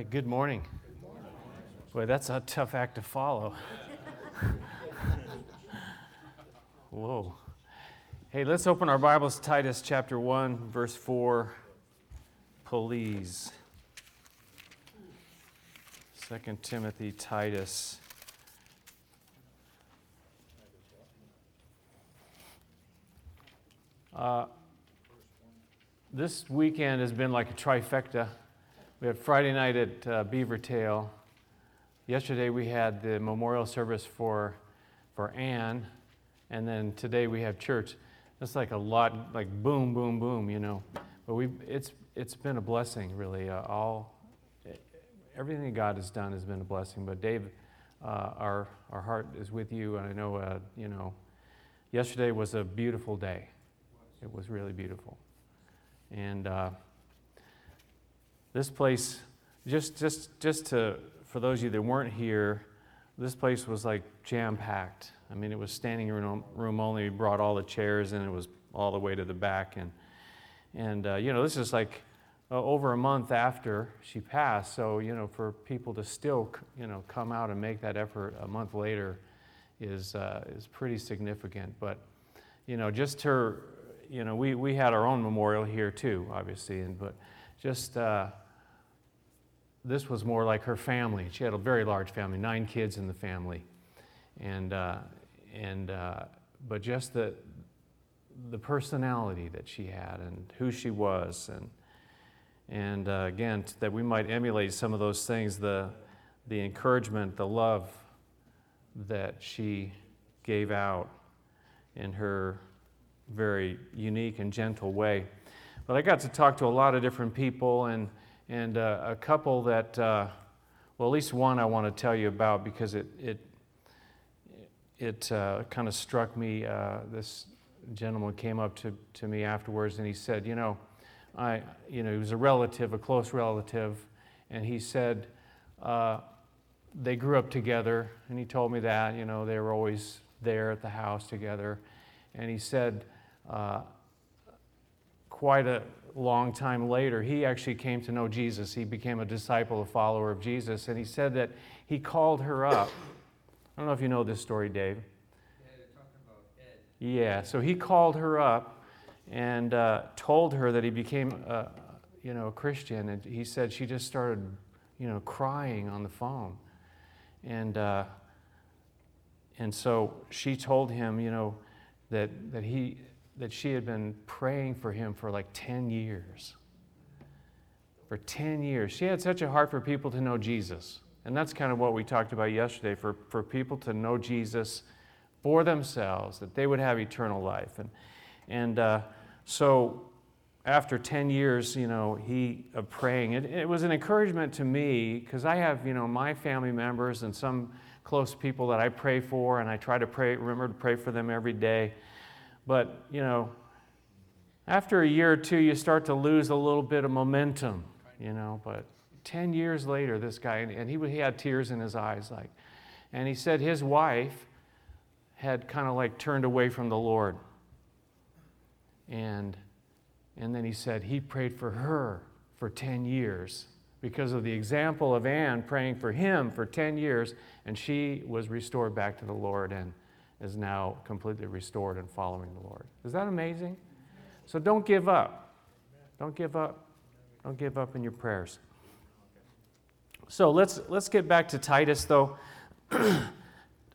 right, good morning. Boy, that's a tough act to follow. Whoa. Hey, let's open our Bibles, Titus chapter 1, verse 4. Please. 2 Timothy, Titus. Uh, this weekend has been like a trifecta. We had Friday night at uh, Beaver Tail. Yesterday we had the memorial service for, for Anne, and then today we have church. That's like a lot, like boom, boom, boom, you know. But we, it's, it's been a blessing, really. Uh, all, everything God has done has been a blessing. But Dave, uh, our, our heart is with you, and I know, uh, you know, yesterday was a beautiful day. It was really beautiful. And uh, this place, just, just, just to, for those of you that weren't here, this place was like jam packed. I mean, it was standing room, room only. We brought all the chairs and it was all the way to the back. And, and uh, you know, this is like uh, over a month after she passed. So, you know, for people to still, you know, come out and make that effort a month later is, uh, is pretty significant. But, you know, just her, you know, we, we had our own memorial here too, obviously, and, but just uh, this was more like her family. She had a very large family, nine kids in the family, and uh, and uh, but just the the personality that she had and who she was, and and uh, again that we might emulate some of those things, the the encouragement, the love that she gave out in her very unique and gentle way. But I got to talk to a lot of different people and and uh, a couple that, uh, well, at least one I want to tell you about because it, it, it uh, kind of struck me. Uh, this gentleman came up to, to me afterwards and he said, You know, I, you know, he was a relative, a close relative, and he said, uh, they grew up together, and he told me that, you know, they were always there at the house together. And he said, uh, quite a, long time later, he actually came to know Jesus. He became a disciple, a follower of Jesus. And he said that he called her up. I don't know if you know this story, Dave. Yeah, so he called her up and uh, told her that he became, a, you know, a Christian. And he said she just started, you know, crying on the phone. And, uh, and so she told him, you know, that, that he, that she had been praying for him for like 10 years. For 10 years. She had such a heart for people to know Jesus. And that's kind of what we talked about yesterday for, for people to know Jesus for themselves, that they would have eternal life. And, and uh, so after 10 years, you know, he of praying, it, it was an encouragement to me because I have, you know, my family members and some close people that I pray for, and I try to pray, remember to pray for them every day. But, you know, after a year or two, you start to lose a little bit of momentum, you know. But 10 years later, this guy, and he, he had tears in his eyes, like, and he said his wife had kind of like turned away from the Lord. And, and then he said he prayed for her for 10 years because of the example of Anne praying for him for 10 years, and she was restored back to the Lord. And, is now completely restored and following the Lord. Is that amazing? So don't give up. Don't give up. Don't give up in your prayers. So let's, let's get back to Titus, though. uh,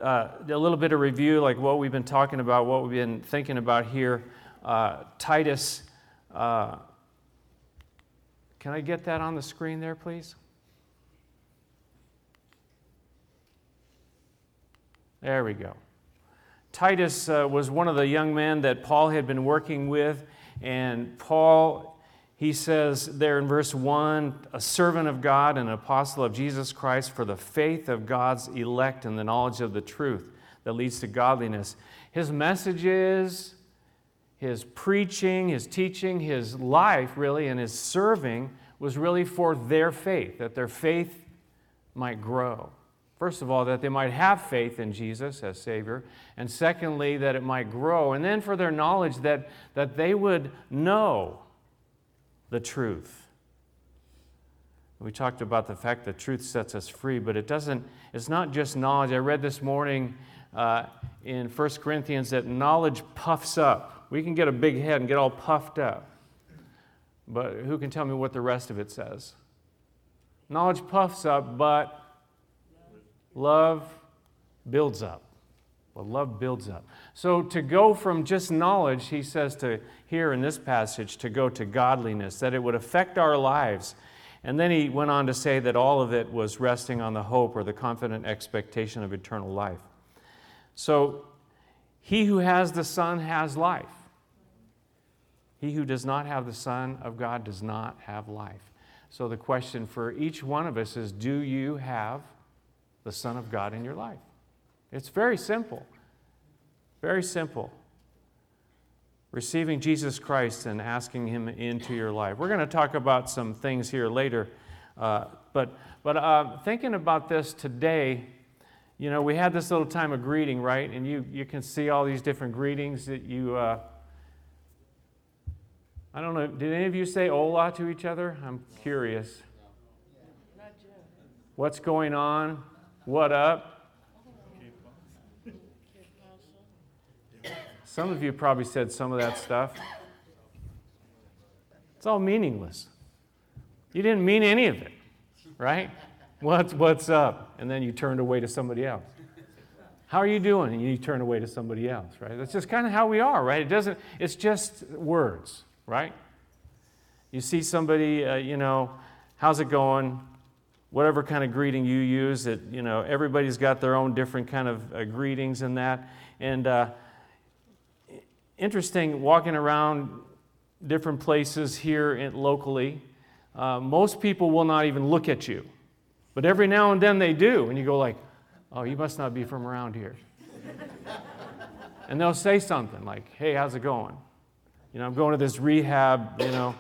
a little bit of review, like what we've been talking about, what we've been thinking about here. Uh, Titus, uh, can I get that on the screen there, please? There we go. Titus uh, was one of the young men that Paul had been working with, and Paul, he says there in verse 1, a servant of God and an apostle of Jesus Christ for the faith of God's elect and the knowledge of the truth that leads to godliness. His messages, his preaching, his teaching, his life, really, and his serving was really for their faith, that their faith might grow. First of all, that they might have faith in Jesus as Savior, and secondly, that it might grow, and then for their knowledge that, that they would know the truth. We talked about the fact that truth sets us free, but it doesn't, it's not just knowledge. I read this morning uh, in 1 Corinthians that knowledge puffs up. We can get a big head and get all puffed up. But who can tell me what the rest of it says? Knowledge puffs up, but love builds up. Well, love builds up. So to go from just knowledge, he says to here in this passage, to go to godliness, that it would affect our lives. And then he went on to say that all of it was resting on the hope or the confident expectation of eternal life. So he who has the Son has life. He who does not have the Son of God does not have life. So the question for each one of us is do you have the Son of God in your life? It's very simple. Very simple. Receiving Jesus Christ and asking Him into your life. We're going to talk about some things here later, uh, but, but uh, thinking about this today, you know, we had this little time of greeting, right? And you, you can see all these different greetings that you. Uh, I don't know, did any of you say hola to each other? I'm curious. What's going on? What up? Some of you probably said some of that stuff. It's all meaningless. You didn't mean any of it, right? What's, what's up? And then you turned away to somebody else. How are you doing? And you turn away to somebody else, right? That's just kind of how we are, right? It doesn't, it's just words right? You see somebody, uh, you know, how's it going? Whatever kind of greeting you use, it, you know, everybody's got their own different kind of uh, greetings and that. And uh, interesting, walking around different places here in, locally, uh, most people will not even look at you. But every now and then they do, and you go like, oh, you must not be from around here. and they'll say something like, hey, how's it going? You know, I'm going to this rehab, you know,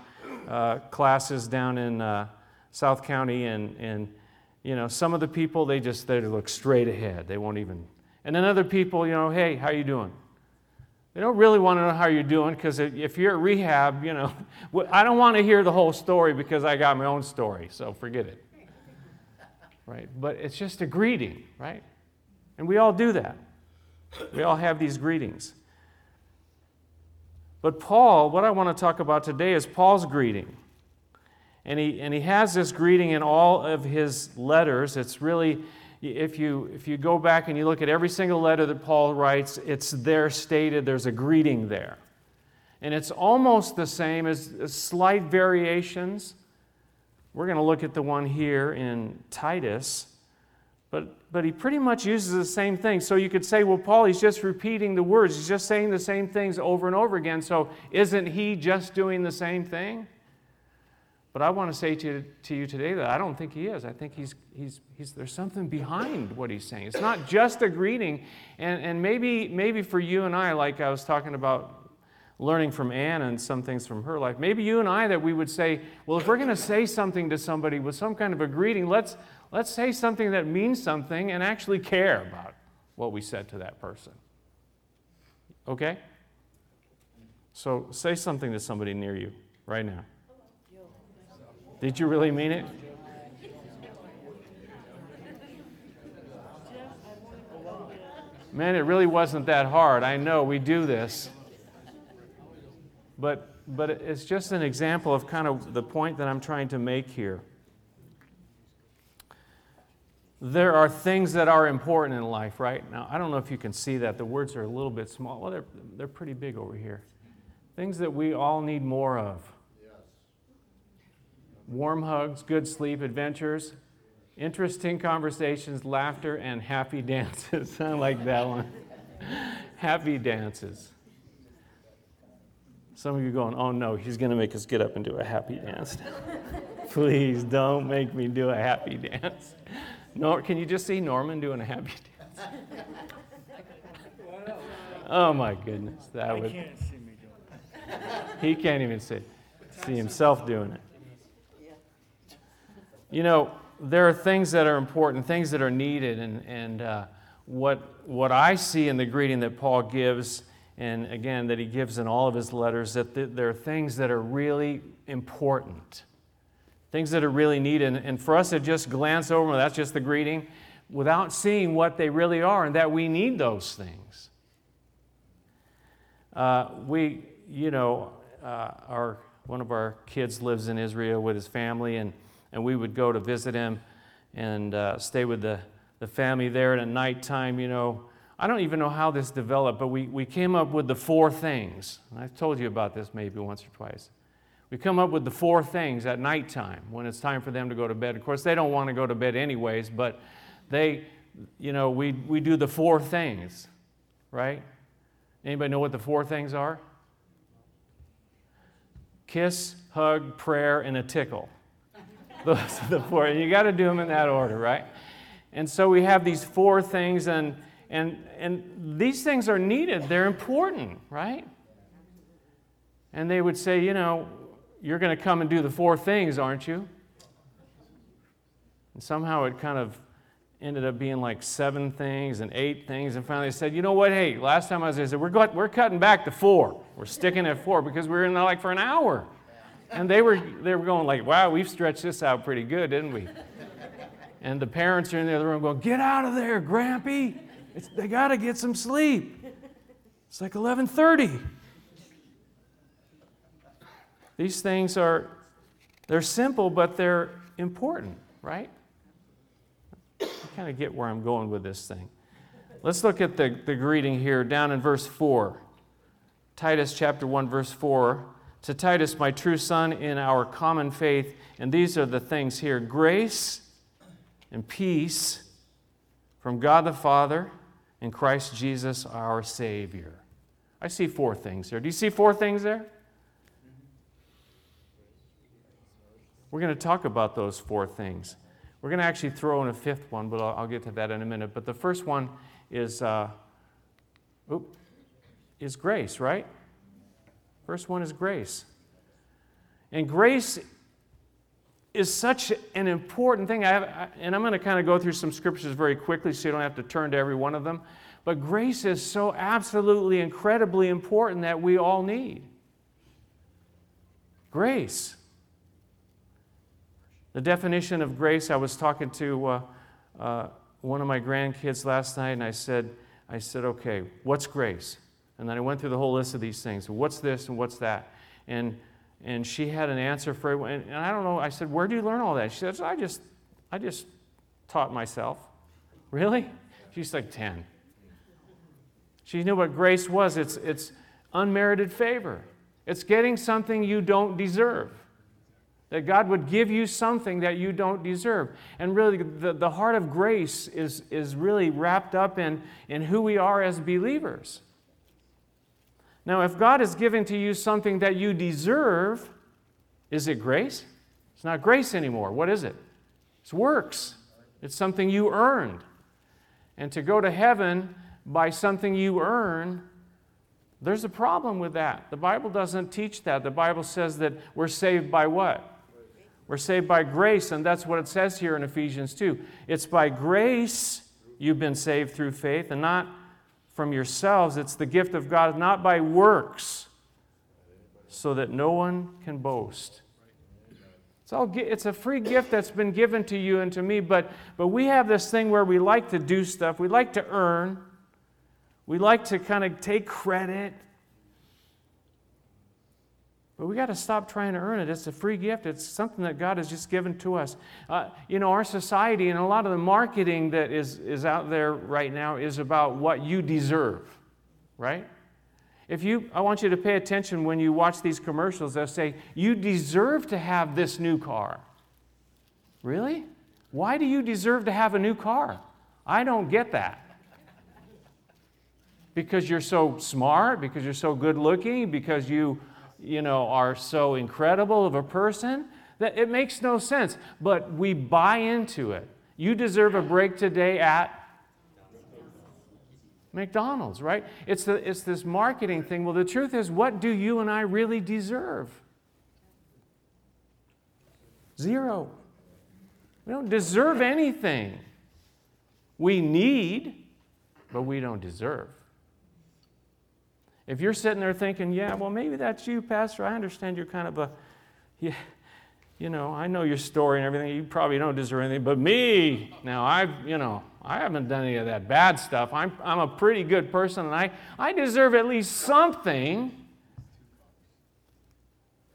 uh, classes down in uh, South County, and, and, you know, some of the people, they just, they look straight ahead. They won't even, and then other people, you know, hey, how you doing? They don't really want to know how you're doing because if you're at rehab, you know, I don't want to hear the whole story because I got my own story, so forget it. Right? But it's just a greeting, right? And we all do that. We all have these greetings. But Paul, what I want to talk about today is Paul's greeting. And he, and he has this greeting in all of his letters. It's really, if you, if you go back and you look at every single letter that Paul writes, it's there stated, there's a greeting there. And it's almost the same as, slight variations. We're going to look at the one here in Titus. But, but he pretty much uses the same thing. So you could say, well, Paul, he's just repeating the words. He's just saying the same things over and over again. So isn't he just doing the same thing? But I want to say to, to you today that I don't think he is. I think he's, he's, he's, there's something behind what he's saying. It's not just a greeting. And, and maybe, maybe for you and I, like I was talking about learning from Anne and some things from her life, maybe you and I that we would say, well, if we're going to say something to somebody with some kind of a greeting, let's, Let's say something that means something and actually care about what we said to that person. Okay? So say something to somebody near you right now. Did you really mean it? Man, it really wasn't that hard. I know we do this. But, but it's just an example of kind of the point that I'm trying to make here there are things that are important in life, right? Now, I don't know if you can see that. The words are a little bit small. Well, they're, they're pretty big over here. Things that we all need more of warm hugs, good sleep, adventures, interesting conversations, laughter, and happy dances. I like that one. happy dances. Some of you going, oh no, he's going to make us get up and do a happy dance. Please don't make me do a happy dance. Nor, can you just see Norman doing a happy dance? oh my goodness, that would. Can't see me doing it. He can't even see see himself doing it. You know, there are things that are important, things that are needed, and and uh, what what I see in the greeting that Paul gives, and again that he gives in all of his letters, that th- there are things that are really important things that are really needed. And, and for us to just glance over them, that's just the greeting, without seeing what they really are and that we need those things. Uh, we, you know, uh, our, one of our kids lives in Israel with his family, and, and we would go to visit him and uh, stay with the, the family there. At nighttime, you know, I don't even know how this developed, but we, we came up with the four things. And I've told you about this maybe once or twice. We come up with the four things at nighttime when it's time for them to go to bed. Of course, they don't want to go to bed anyways, but they, you know, we, we do the four things, right? Anybody know what the four things are? Kiss, hug, prayer, and a tickle. Those are the four. And you got to do them in that order, right? And so we have these four things, and, and, and these things are needed. They're important, right? And they would say, you know, you're going to come and do the four things, aren't you? And somehow it kind of ended up being like seven things and eight things. And finally, said, you know what? Hey, last time I was there, I said, we're, got, we're cutting back to four. We're sticking at four because we were in there like for an hour. And they were, they were going like, wow, we've stretched this out pretty good, didn't we? And the parents are in the other room going, get out of there, Grampy. It's, they got to get some sleep. It's like 1130. These things are, they're simple, but they're important, right? You kind of get where I'm going with this thing. Let's look at the, the greeting here down in verse 4. Titus chapter 1, verse 4. To Titus, my true son, in our common faith, and these are the things here grace and peace from God the Father and Christ Jesus our Savior. I see four things there. Do you see four things there? We're going to talk about those four things. We're going to actually throw in a fifth one, but I'll, I'll get to that in a minute. But the first one is, uh, oop, is grace, right? First one is grace. And grace is such an important thing. I have, and I'm going to kind of go through some scriptures very quickly so you don't have to turn to every one of them. But grace is so absolutely incredibly important that we all need. Grace. The definition of grace, I was talking to uh, uh, one of my grandkids last night, and I said, I said, okay, what's grace? And then I went through the whole list of these things. What's this and what's that? And, and she had an answer for it. And, and I don't know, I said, where do you learn all that? She said, I just, I just taught myself. Really? She's like 10. She knew what grace was. It's, it's unmerited favor. It's getting something you don't deserve. That God would give you something that you don't deserve. And really, the, the heart of grace is, is really wrapped up in, in who we are as believers. Now, if God is giving to you something that you deserve, is it grace? It's not grace anymore. What is it? It's works. It's something you earned. And to go to heaven by something you earn, there's a problem with that. The Bible doesn't teach that. The Bible says that we're saved by what? We're saved by grace, and that's what it says here in Ephesians 2. It's by grace you've been saved through faith, and not from yourselves. It's the gift of God, not by works, so that no one can boast. It's, all, it's a free gift that's been given to you and to me, but, but we have this thing where we like to do stuff, we like to earn, we like to kind of take credit. But we got to stop trying to earn it. It's a free gift. It's something that God has just given to us. Uh, you know, our society and a lot of the marketing that is, is out there right now is about what you deserve, right? If you, I want you to pay attention when you watch these commercials. They'll say, You deserve to have this new car. Really? Why do you deserve to have a new car? I don't get that. Because you're so smart, because you're so good looking, because you you know, are so incredible of a person that it makes no sense. But we buy into it. You deserve a break today at McDonald's, right? It's, the, it's this marketing thing. Well, the truth is, what do you and I really deserve? Zero. We don't deserve anything. We need, but we don't deserve. If you're sitting there thinking, yeah, well, maybe that's you, Pastor, I understand you're kind of a, yeah, you know, I know your story and everything. You probably don't deserve anything, but me, now I've, you know, I haven't done any of that bad stuff. I'm, I'm a pretty good person and I, I deserve at least something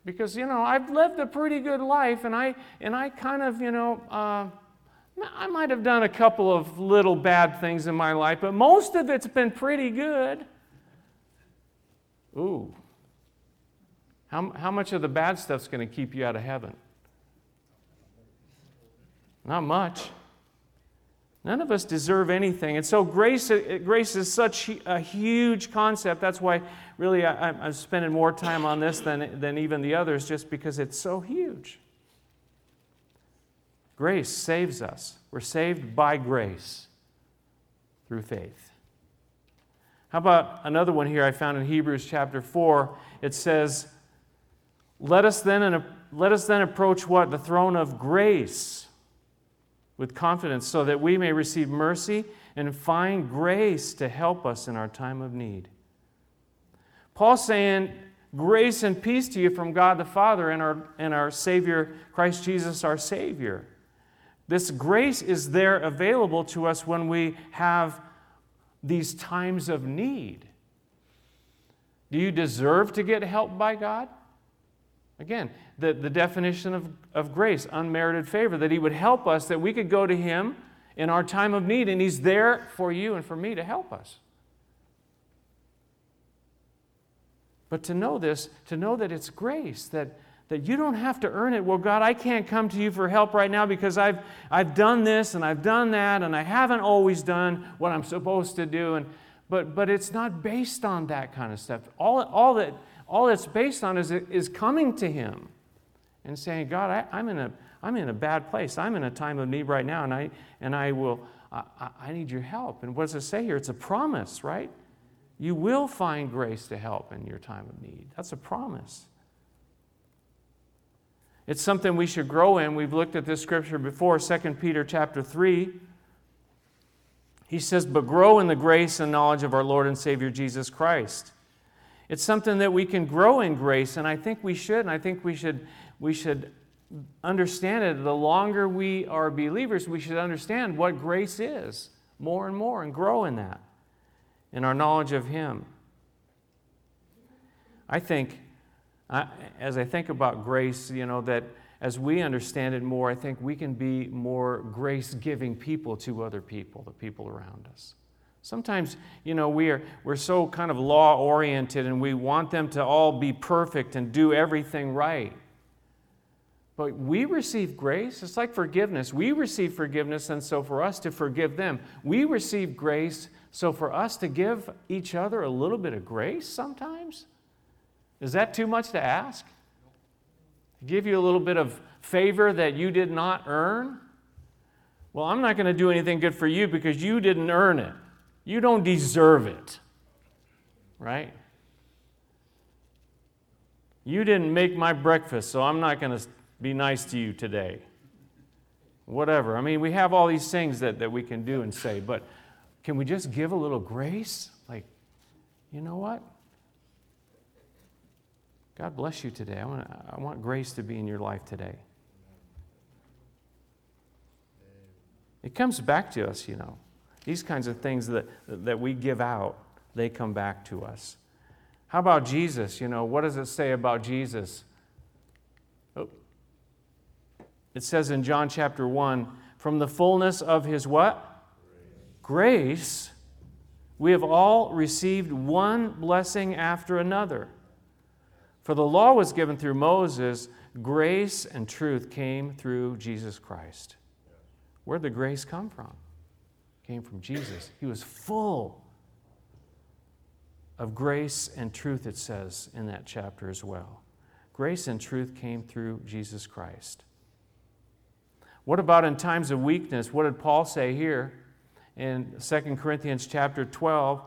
because, you know, I've lived a pretty good life and I, and I kind of, you know, uh, I might have done a couple of little bad things in my life, but most of it's been pretty good. Ooh. How, how much of the bad stuff's going to keep you out of heaven? Not much. None of us deserve anything. And so grace, grace is such a huge concept. That's why, really, I, am spending more time on this than, than even the others, just because it's so huge. Grace saves us. We're saved by grace through faith. How about another one here I found in Hebrews chapter 4? It says, Let us then, let us then approach what? The throne of grace with confidence so that we may receive mercy and find grace to help us in our time of need. Paul's saying, Grace and peace to you from God the Father and our, and our Savior, Christ Jesus, our Savior. This grace is there available to us when we have these times of need. Do you deserve to get help by God? Again, the, the definition of, of grace, unmerited favor, that He would help us, that we could go to Him in our time of need, and He's there for you and for me to help us. But to know this, to know that it's grace, that, that you don't have to earn it. Well, God, I can't come to you for help right now because I've, I've done this and I've done that, and I haven't always done what I'm supposed to do. And, but, but it's not based on that kind of stuff. All, all that all it's based on is, is coming to Him and saying, God, I, am in a, I'm in a bad place. I'm in a time of need right now, and I, and I will, I, I need your help. And what does it say here? It's a promise, right? You will find grace to help in your time of need. That's a promise. It's something we should grow in. We've looked at this scripture before, 2 Peter chapter 3. He says, But grow in the grace and knowledge of our Lord and Savior Jesus Christ. It's something that we can grow in grace, and I think we should, and I think we should, we should understand it. The longer we are believers, we should understand what grace is more and more and grow in that, in our knowledge of Him. I think, as I think about grace, you know, that as we understand it more, I think we can be more grace giving people to other people, the people around us. Sometimes, you know, we are, we're so kind of law oriented and we want them to all be perfect and do everything right. But we receive grace. It's like forgiveness. We receive forgiveness, and so for us to forgive them, we receive grace. So for us to give each other a little bit of grace sometimes, is that too much to ask? Give you a little bit of favor that you did not earn? Well, I'm not going to do anything good for you because you didn't earn it. You don't deserve it, right? You didn't make my breakfast, so I'm not going to be nice to you today. Whatever. I mean, we have all these things that, that we can do and say, but can we just give a little grace? Like, you know what? God bless you today. I want, I want grace to be in your life today. It comes back to us, you know. These kinds of things that, that we give out, they come back to us. How about Jesus? You know, what does it say about Jesus? Oh. It says in John chapter 1 from the fullness of his what? Grace. Grace, we have all received one blessing after another. For the law was given through Moses, grace and truth came through Jesus Christ. Where'd the grace come from? came from Jesus. He was full of grace and truth, it says in that chapter as well. Grace and truth came through Jesus Christ. What about in times of weakness? What did Paul say here in 2 Corinthians chapter 12?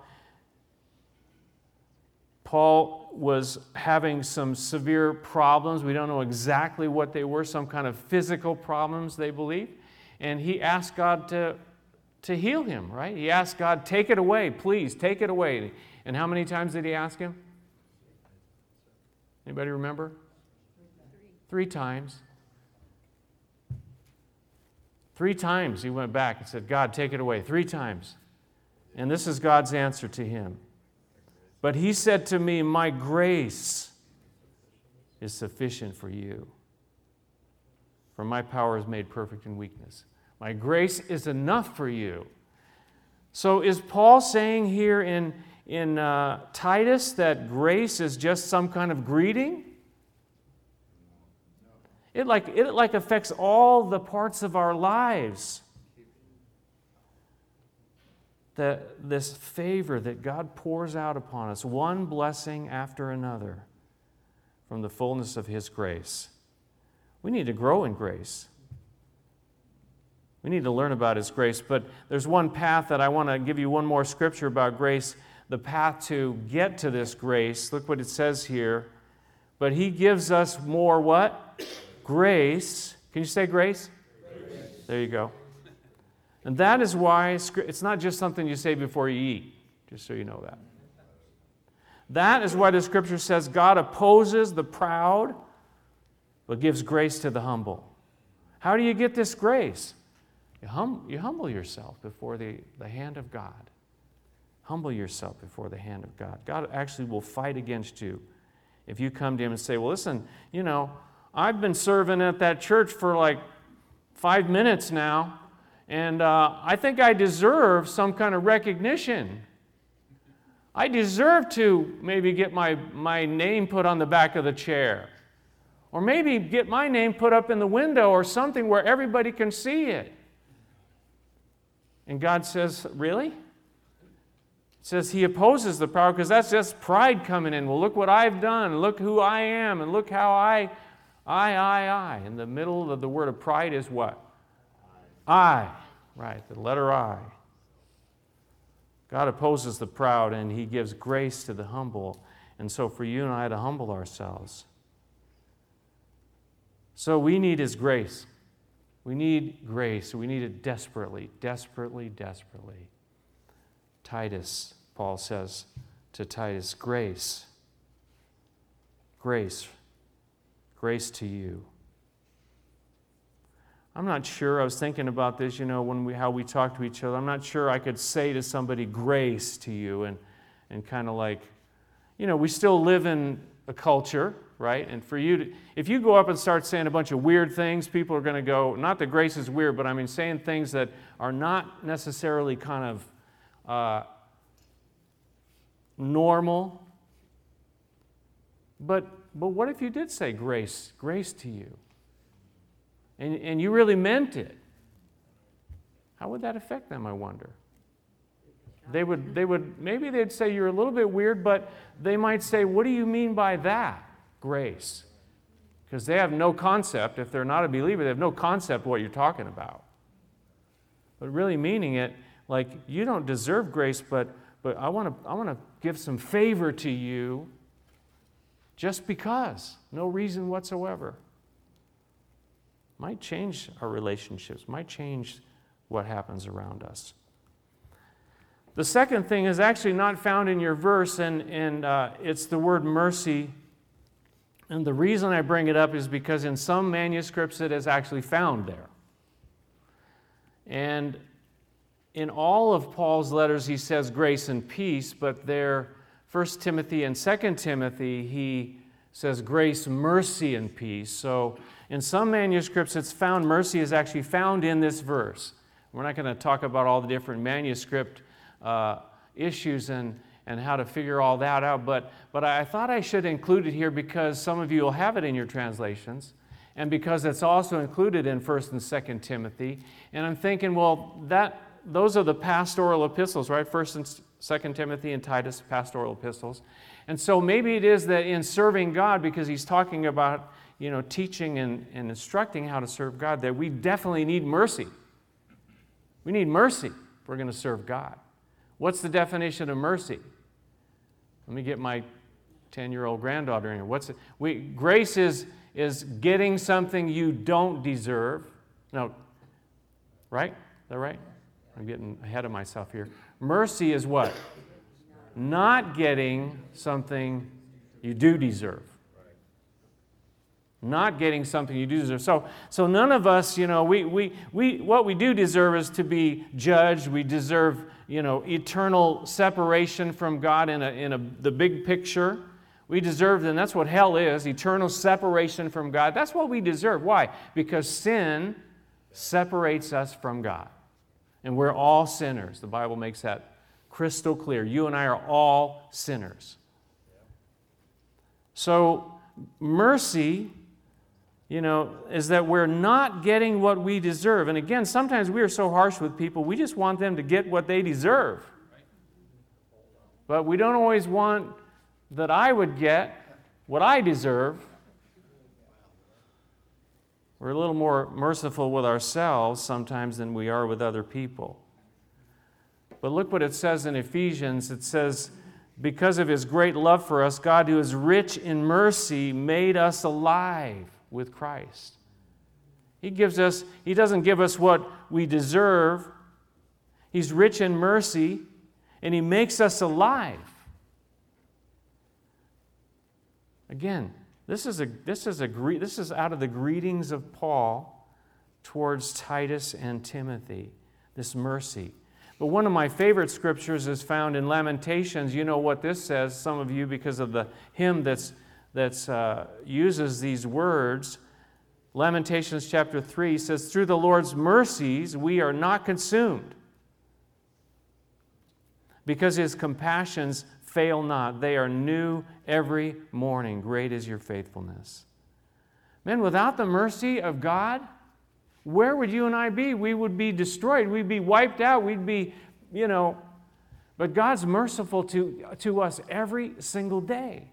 Paul was having some severe problems. We don't know exactly what they were, some kind of physical problems, they believe. And he asked God to to heal him, right? He asked God, Take it away, please, take it away. And how many times did he ask him? Anybody remember? Three, Three times. Three times he went back and said, God, take it away. Three times. And this is God's answer to him. But he said to me, My grace is sufficient for you. For my power is made perfect in weakness. My grace is enough for you. So, is Paul saying here in, in uh, Titus that grace is just some kind of greeting? It like, it like affects all the parts of our lives. The, this favor that God pours out upon us, one blessing after another from the fullness of His grace. We need to grow in grace. We need to learn about His grace. But there's one path that I want to give you one more scripture about grace the path to get to this grace. Look what it says here. But He gives us more what? Grace. Can you say grace? grace. There you go. And that is why it's not just something you say before you eat, just so you know that. That is why the scripture says God opposes the proud, but gives grace to the humble. How do you get this grace? You, hum, you humble yourself before the, the hand of God. Humble yourself before the hand of God. God actually will fight against you if you come to Him and say, Well, listen, you know, I've been serving at that church for like five minutes now, and uh, I think I deserve some kind of recognition. I deserve to maybe get my, my name put on the back of the chair. Or maybe get my name put up in the window or something where everybody can see it. And God says, Really? It says he opposes the power because that's just pride coming in. Well, look what I've done. Look who I am. And look how I, I, I, I. In the middle of the word of pride is what? I. Right, the letter I. God opposes the proud and He gives grace to the humble. And so, for you and I to humble ourselves. So, we need His grace. We need grace. We need it desperately, desperately, desperately. Titus, Paul says to Titus, grace. Grace. Grace to you. I'm not sure. I was thinking about this, you know, when we, how we talk to each other. I'm not sure I could say to somebody, grace to you, and, and kind of like, you know, we still live in a culture, right? And for you to, if you go up and start saying a bunch of weird things, people are going to go, not that grace is weird, but I mean saying things that are not necessarily kind of uh, normal. But, but what if you did say grace, grace to you? And, and you really meant it, how would that affect them, I wonder? They would, they would, maybe they'd say you're a little bit weird, but they might say, What do you mean by that? Grace. Because they have no concept, if they're not a believer, they have no concept what you're talking about. But really meaning it, like, you don't deserve grace, but, but I want to I wanna give some favor to you just because. No reason whatsoever might change our relationships, might change what happens around us. The second thing is actually not found in your verse, and, and uh, it's the word mercy. And the reason I bring it up is because in some manuscripts it is actually found there. And in all of Paul's letters, he says grace and peace, but there, 1 Timothy and 2 Timothy, he says grace, mercy, and peace. So in some manuscripts, it's found, mercy is actually found in this verse. We're not going to talk about all the different manuscript uh, issues and, and how to figure all that out, but, but I thought I should include it here because some of you will have it in your translations and because it's also included in 1st and 2nd Timothy. And I'm thinking, well, that, those are the pastoral epistles, right? 1st and 2nd Timothy and Titus, pastoral epistles. And so maybe it is that in serving God, because he's talking about you know, teaching and, and instructing how to serve God, that we definitely need mercy. We need mercy if we're going to serve God. What's the definition of mercy? Let me get my 10 year old granddaughter in here. What's it? We, grace is, is getting something you don't deserve. No, right? Is that right? I'm getting ahead of myself here. Mercy is what? Not getting something you do deserve. Not getting something you do deserve. So, so none of us, you know, we, we, we, what we do deserve is to be judged. We deserve, you know, eternal separation from God in, a, in a, the big picture. We deserve, and that's what hell is eternal separation from God. That's what we deserve. Why? Because sin separates us from God. And we're all sinners. The Bible makes that crystal clear. You and I are all sinners. So, mercy you know, is that we're not getting what we deserve. And again, sometimes we are so harsh with people, we just want them to get what they deserve. But we don't always want that I would get what I deserve. We're a little more merciful with ourselves sometimes than we are with other people. But look what it says in Ephesians. It says, Because of his great love for us, God, who is rich in mercy, made us alive with Christ. He gives us, He doesn't give us what we deserve. He's rich in mercy, and He makes us alive. Again, this is, a, this, is a, this is out of the greetings of Paul towards Titus and Timothy, this mercy. But one of my favorite scriptures is found in Lamentations. You know what this says, some of you, because of the hymn that's that uh, uses these words. Lamentations chapter 3 says, Through the Lord's mercies we are not consumed, because his compassions fail not. They are new every morning. Great is your faithfulness. Men, without the mercy of God, where would you and I be? We would be destroyed. We'd be wiped out. We'd be, you know, but God's merciful to, to us every single day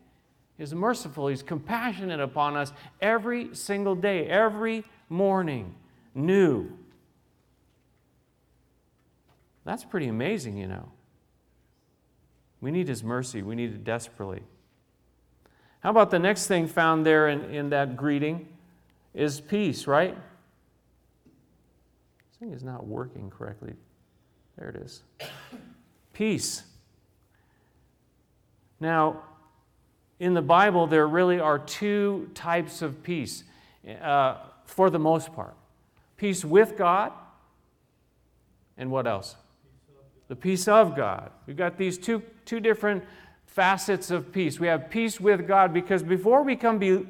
is merciful. He's compassionate upon us every single day, every morning, new. That's pretty amazing, you know. We need His mercy, we need it desperately. How about the next thing found there in, in that greeting is peace, right? This thing is not working correctly. There it is. Peace. Now, in the Bible, there really are two types of peace uh, for the most part peace with God, and what else? The peace of God. We've got these two, two different facets of peace. We have peace with God because before we, come be,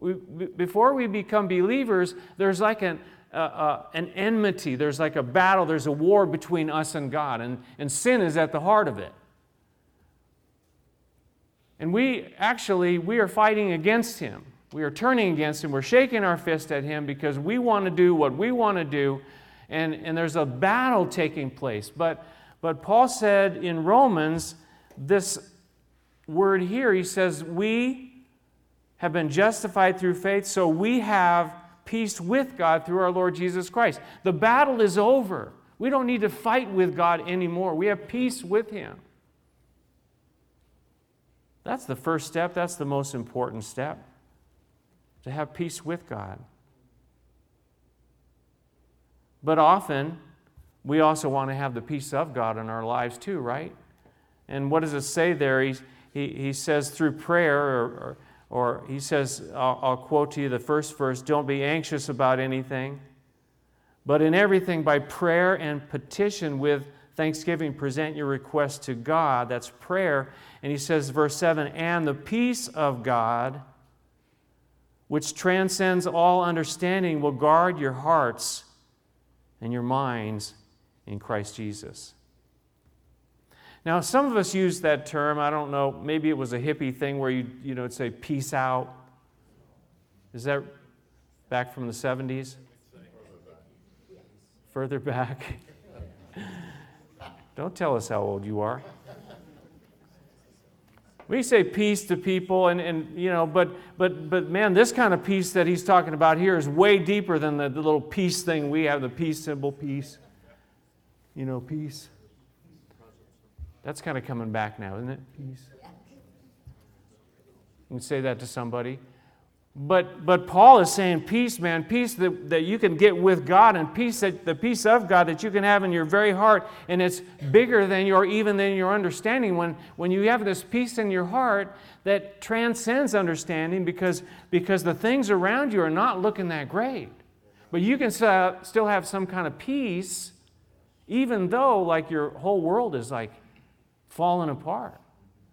we, before we become believers, there's like an, uh, uh, an enmity, there's like a battle, there's a war between us and God, and, and sin is at the heart of it. And we actually, we are fighting against him. We are turning against him. We're shaking our fist at him because we want to do what we want to do. And, and there's a battle taking place. But, but Paul said in Romans, this word here, he says, We have been justified through faith, so we have peace with God through our Lord Jesus Christ. The battle is over. We don't need to fight with God anymore. We have peace with him. That's the first step. That's the most important step to have peace with God. But often, we also want to have the peace of God in our lives too, right? And what does it say there? He, he, he says through prayer, or, or, or he says, I'll, I'll quote to you the first verse don't be anxious about anything, but in everything by prayer and petition with thanksgiving, present your request to God. That's prayer. And he says, verse 7 and the peace of God, which transcends all understanding, will guard your hearts and your minds in Christ Jesus. Now, some of us use that term. I don't know, maybe it was a hippie thing where you, you know, would say peace out. Is that back from the 70s? Further back. Don't tell us how old you are. We say peace to people, and, and you know, but, but, but man, this kind of peace that he's talking about here is way deeper than the, the little peace thing we have, the peace symbol, peace. You know, peace. That's kind of coming back now, isn't it? Peace. You can say that to somebody. But, but Paul is saying peace, man, peace that, that you can get with God and peace that the peace of God that you can have in your very heart. And it's bigger than your even than your understanding. When, when you have this peace in your heart that transcends understanding because, because the things around you are not looking that great. But you can still have some kind of peace, even though like your whole world is like falling apart.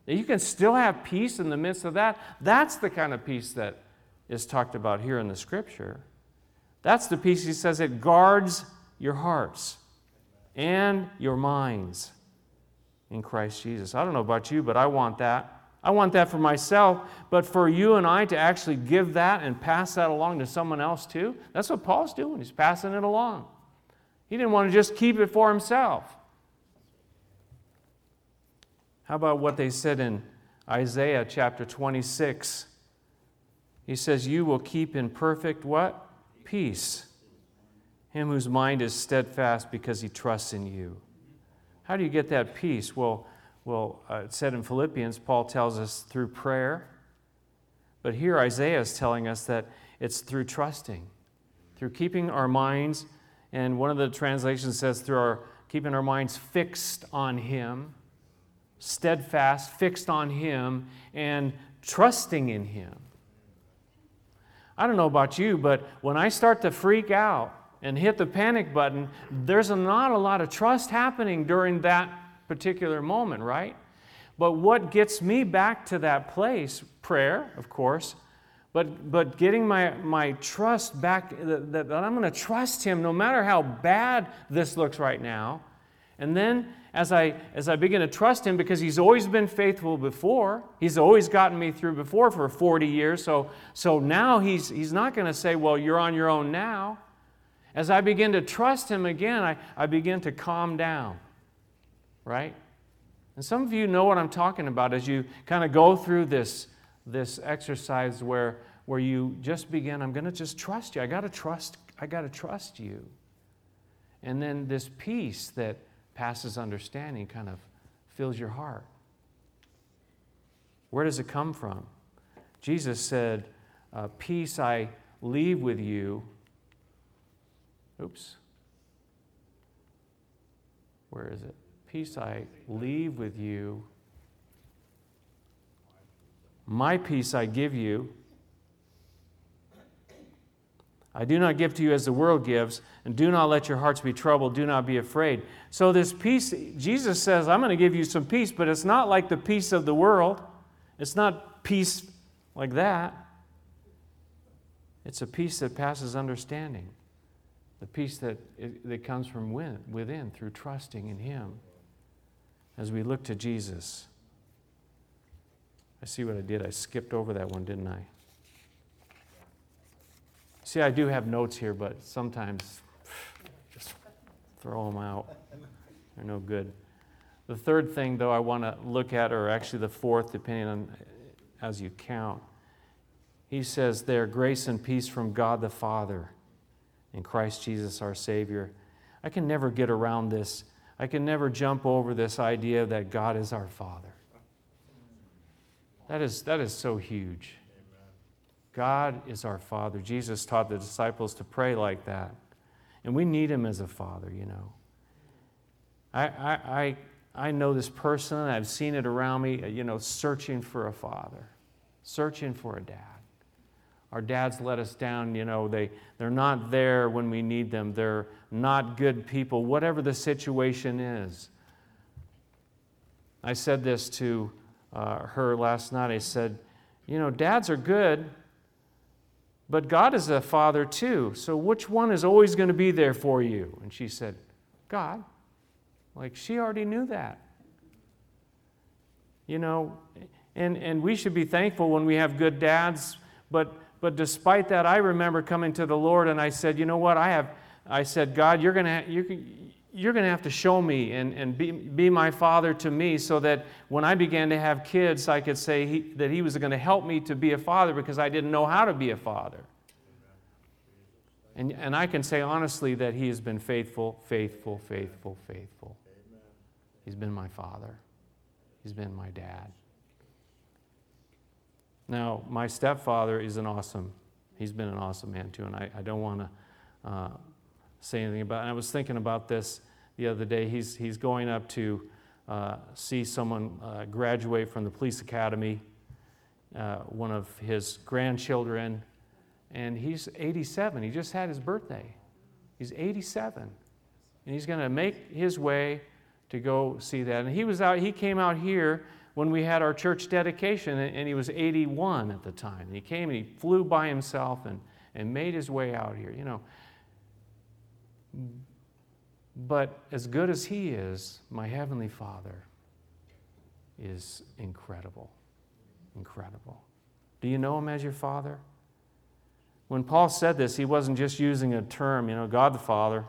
You can still have peace in the midst of that. That's the kind of peace that is talked about here in the scripture. That's the piece he says it guards your hearts and your minds in Christ Jesus. I don't know about you, but I want that. I want that for myself, but for you and I to actually give that and pass that along to someone else too, that's what Paul's doing. He's passing it along. He didn't want to just keep it for himself. How about what they said in Isaiah chapter 26? He says, You will keep in perfect what? Peace. Him whose mind is steadfast because he trusts in you. How do you get that peace? Well, well uh, it said in Philippians, Paul tells us through prayer. But here Isaiah is telling us that it's through trusting, through keeping our minds, and one of the translations says through our keeping our minds fixed on him, steadfast, fixed on him, and trusting in him. I don't know about you, but when I start to freak out and hit the panic button, there's not a lot of trust happening during that particular moment, right? But what gets me back to that place, prayer, of course, but, but getting my, my trust back, that, that I'm going to trust Him no matter how bad this looks right now. And then as I, as I begin to trust Him because He's always been faithful before. He's always gotten me through before for 40 years. So, so now He's, he's not going to say, Well, you're on your own now. As I begin to trust Him again, I, I begin to calm down, right? And some of you know what I'm talking about as you kind of go through this, this exercise where, where you just begin, I'm going to just trust you. I got to trust, I got to trust you. And then this peace that passes understanding kind of fills your heart. Where does it come from? Jesus said, uh, Peace I leave with you. Oops. Where is it? Peace I leave with you. My peace I give you. I do not give to you as the world gives, and do not let your hearts be troubled. Do not be afraid. So, this peace, Jesus says, I'm going to give you some peace, but it's not like the peace of the world. It's not peace like that. It's a peace that passes understanding, the peace that, that comes from within through trusting in Him. As we look to Jesus, I see what I did. I skipped over that one, didn't I? See, I do have notes here, but sometimes just throw them out. They're no good. The third thing, though, I want to look at, or actually the fourth, depending on as you count, he says there, grace and peace from God the Father and Christ Jesus our Savior. I can never get around this. I can never jump over this idea that God is our Father. That is, that is so huge. God is our Father. Jesus taught the disciples to pray like that. And we need Him as a Father, you know. I, I, I, I know this person, I've seen it around me, you know, searching for a father, searching for a dad. Our dads let us down, you know, they, they're not there when we need them, they're not good people, whatever the situation is. I said this to uh, her last night. I said, You know, dads are good, but God is a father too. So which one is always going to be there for you? And she said, God. Like she already knew that. You know, and, and we should be thankful when we have good dads, but but despite that, I remember coming to the Lord and I said, you know what, I have I said, God, you're gonna you're, you're gonna have to show me and, and be, be my father to me so that when I began to have kids, I could say he, that he was going to help me to be a father because I didn't know how to be a father. And, and I can say honestly that he has been faithful, faithful, faithful, faithful. He's been my father. He's been my dad. Now, my stepfather is an awesome, he's been an awesome man too, and I, I don't want to uh, say anything about it. I was thinking about this the other day. He's, he's going up to uh, see someone uh, graduate from the police academy, uh, one of his grandchildren, and he's 87. He just had his birthday. He's 87. And he's going to make his way to go see that. And he was out, he came out here when we had our church dedication, and he was 81 at the time. And he came and he flew by himself and, and made his way out here, you know. But as good as he is, my Heavenly Father is incredible. Incredible. Do you know him as your Father? When Paul said this, he wasn't just using a term, you know, God the Father.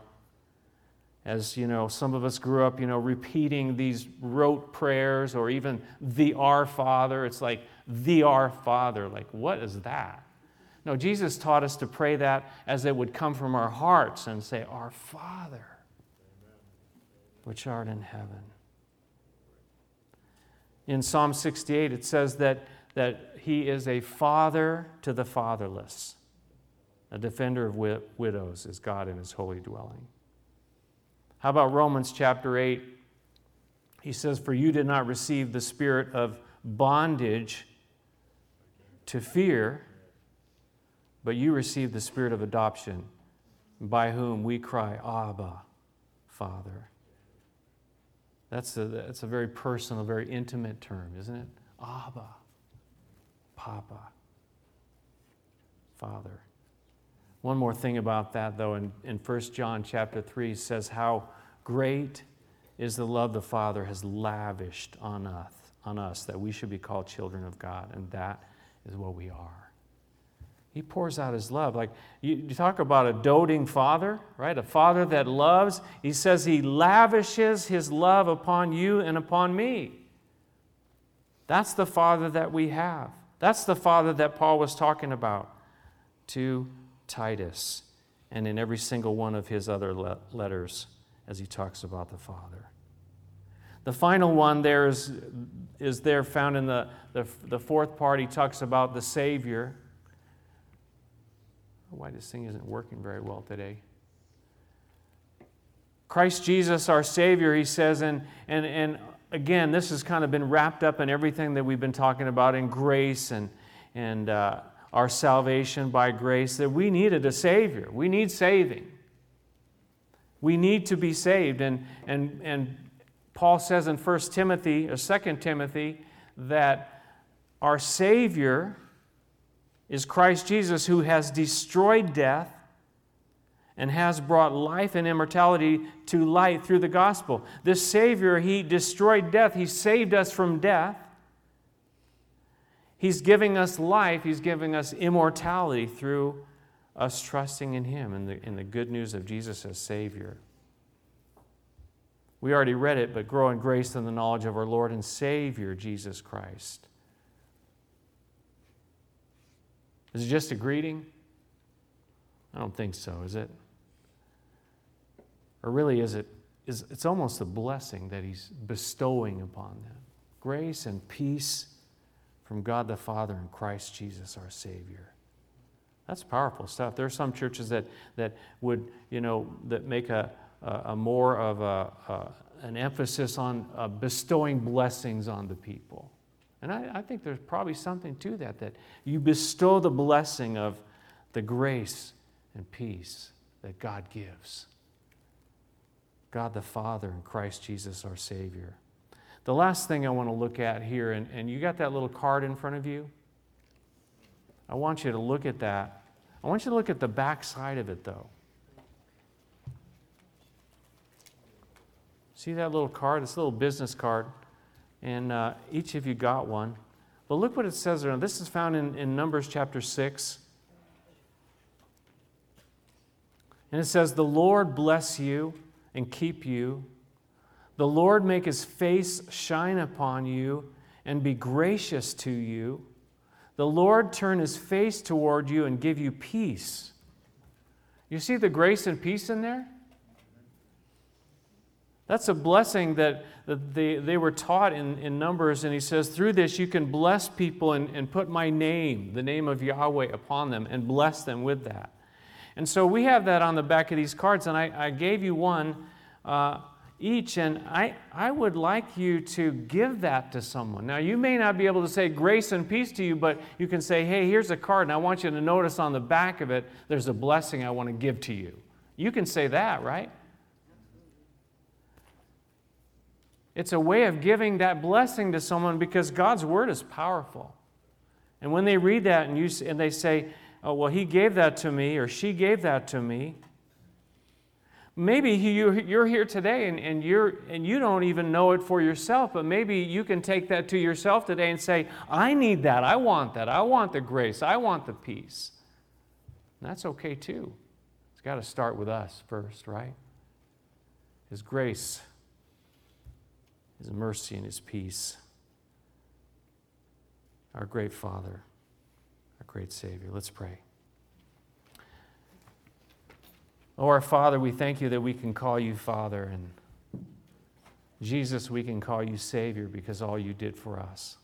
As you know, some of us grew up, you know, repeating these rote prayers or even the Our Father. It's like the Our Father. Like, what is that? No, Jesus taught us to pray that as it would come from our hearts and say, Our Father, which art in heaven. In Psalm 68, it says that, that He is a father to the fatherless. A defender of widows is God in his holy dwelling. How about Romans chapter 8? He says, For you did not receive the spirit of bondage to fear, but you received the spirit of adoption, by whom we cry, Abba, Father. That's a, that's a very personal, very intimate term, isn't it? Abba, Papa, Father. One more thing about that, though, in, in 1 John chapter 3 says how great is the love the Father has lavished on us, on us that we should be called children of God, and that is what we are. He pours out his love. Like you, talk about a doting father, right? A father that loves. He says he lavishes his love upon you and upon me. That's the father that we have. That's the father that Paul was talking about to Titus, and in every single one of his other le- letters as he talks about the Father. The final one there is, is there found in the, the, the fourth part. He talks about the Savior. Why this thing isn't working very well today. Christ Jesus, our Savior, he says, and, and, and again, this has kind of been wrapped up in everything that we've been talking about in grace and, and uh, our salvation by grace, that we needed a Savior. We need saving. We need to be saved. And, and, and Paul says in 1 Timothy, or 2 Timothy, that our Savior is Christ Jesus, who has destroyed death and has brought life and immortality to light through the gospel. This Savior, He destroyed death, He saved us from death. He's giving us life, He's giving us immortality through us trusting in Him and the, in the good news of Jesus as Savior. We already read it, but grow in grace and the knowledge of our Lord and Savior, Jesus Christ. Is it just a greeting? I don't think so, is it? Or really, is it? Is, it's almost a blessing that He's bestowing upon them grace and peace from God the Father and Christ Jesus our Savior. That's powerful stuff. There are some churches that, that would, you know, that make a, a, a more of a, a, an emphasis on uh, bestowing blessings on the people. And I, I think there's probably something to that, that you bestow the blessing of the grace and peace that God gives. God the Father and Christ Jesus our Savior. The last thing I want to look at here, and, and you got that little card in front of you? I want you to look at that. I want you to look at the back side of it, though. See that little card? This little business card. And uh, each of you got one. But look what it says there. This is found in, in Numbers chapter 6. And it says, The Lord bless you and keep you. The Lord make his face shine upon you and be gracious to you. The Lord turn his face toward you and give you peace. You see the grace and peace in there? That's a blessing that, that they, they were taught in, in Numbers. And he says, through this, you can bless people and, and put my name, the name of Yahweh, upon them and bless them with that. And so we have that on the back of these cards. And I, I gave you one uh, each. And I, I would like you to give that to someone. Now, you may not be able to say grace and peace to you, but you can say, hey, here's a card. And I want you to notice on the back of it, there's a blessing I want to give to you. You can say that, right? It's a way of giving that blessing to someone because God's word is powerful. And when they read that and, you, and they say, oh, well, he gave that to me or she gave that to me, maybe you're here today and, and, you're, and you don't even know it for yourself, but maybe you can take that to yourself today and say, I need that. I want that. I want the grace. I want the peace. And that's okay too. It's got to start with us first, right? His grace his mercy and His peace. Our great Father, our great Savior. Let's pray. Oh, our Father, we thank you that we can call you Father, and Jesus, we can call you Savior because all you did for us.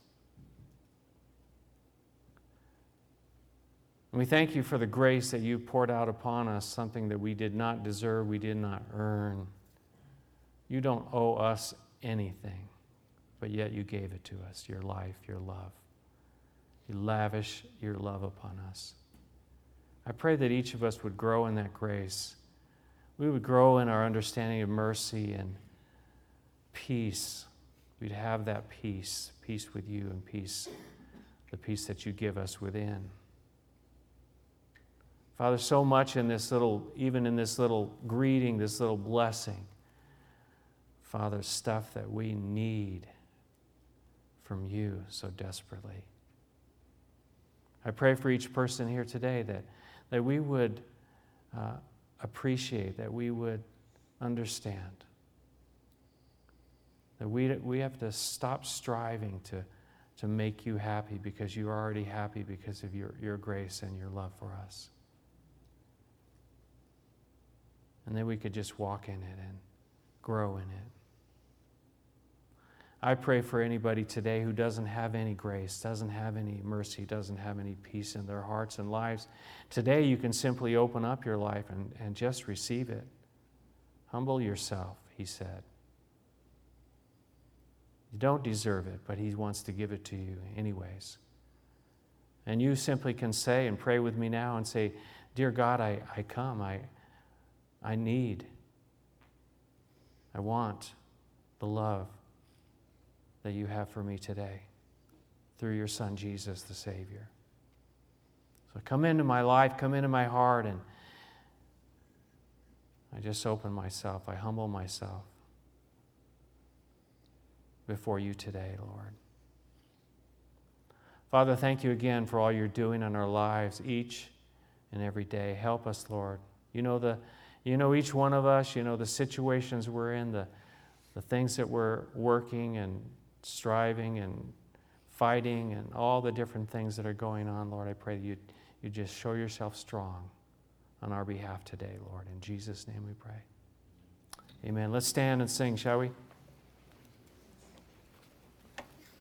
And we thank you for the grace that you poured out upon us, something that we did not deserve, we did not earn. You don't owe us anything, but yet you gave it to us your life, your love. You lavish your love upon us. I pray that each of us would grow in that grace. We would grow in our understanding of mercy and peace. We'd have that peace, peace with you and peace, the peace that you give us within. Father, so much in this little, even in this little greeting, this little blessing, Father, stuff that we need from you so desperately. I pray for each person here today that, that we would uh, appreciate, that we would understand, that we, we have to stop striving to, to make you happy because you're already happy because of your, your grace and your love for us. And then we could just walk in it and grow in it. I pray for anybody today who doesn't have any grace, doesn't have any mercy, doesn't have any peace in their hearts and lives. Today, you can simply open up your life and, and just receive it. Humble yourself, he said. You don't deserve it, but he wants to give it to you anyways. And you simply can say and pray with me now and say, Dear God, I, I come. I, I need. I want the love that you have for me today through your Son, Jesus, the Savior. So come into my life, come into my heart, and I just open myself, I humble myself before you today, Lord. Father, thank you again for all you're doing in our lives each and every day. Help us, Lord. You know the you know each one of us, you know the situations we're in, the, the things that we're working and striving and fighting and all the different things that are going on, Lord, I pray that you you just show yourself strong on our behalf today, Lord. In Jesus' name we pray. Amen. Let's stand and sing, shall we?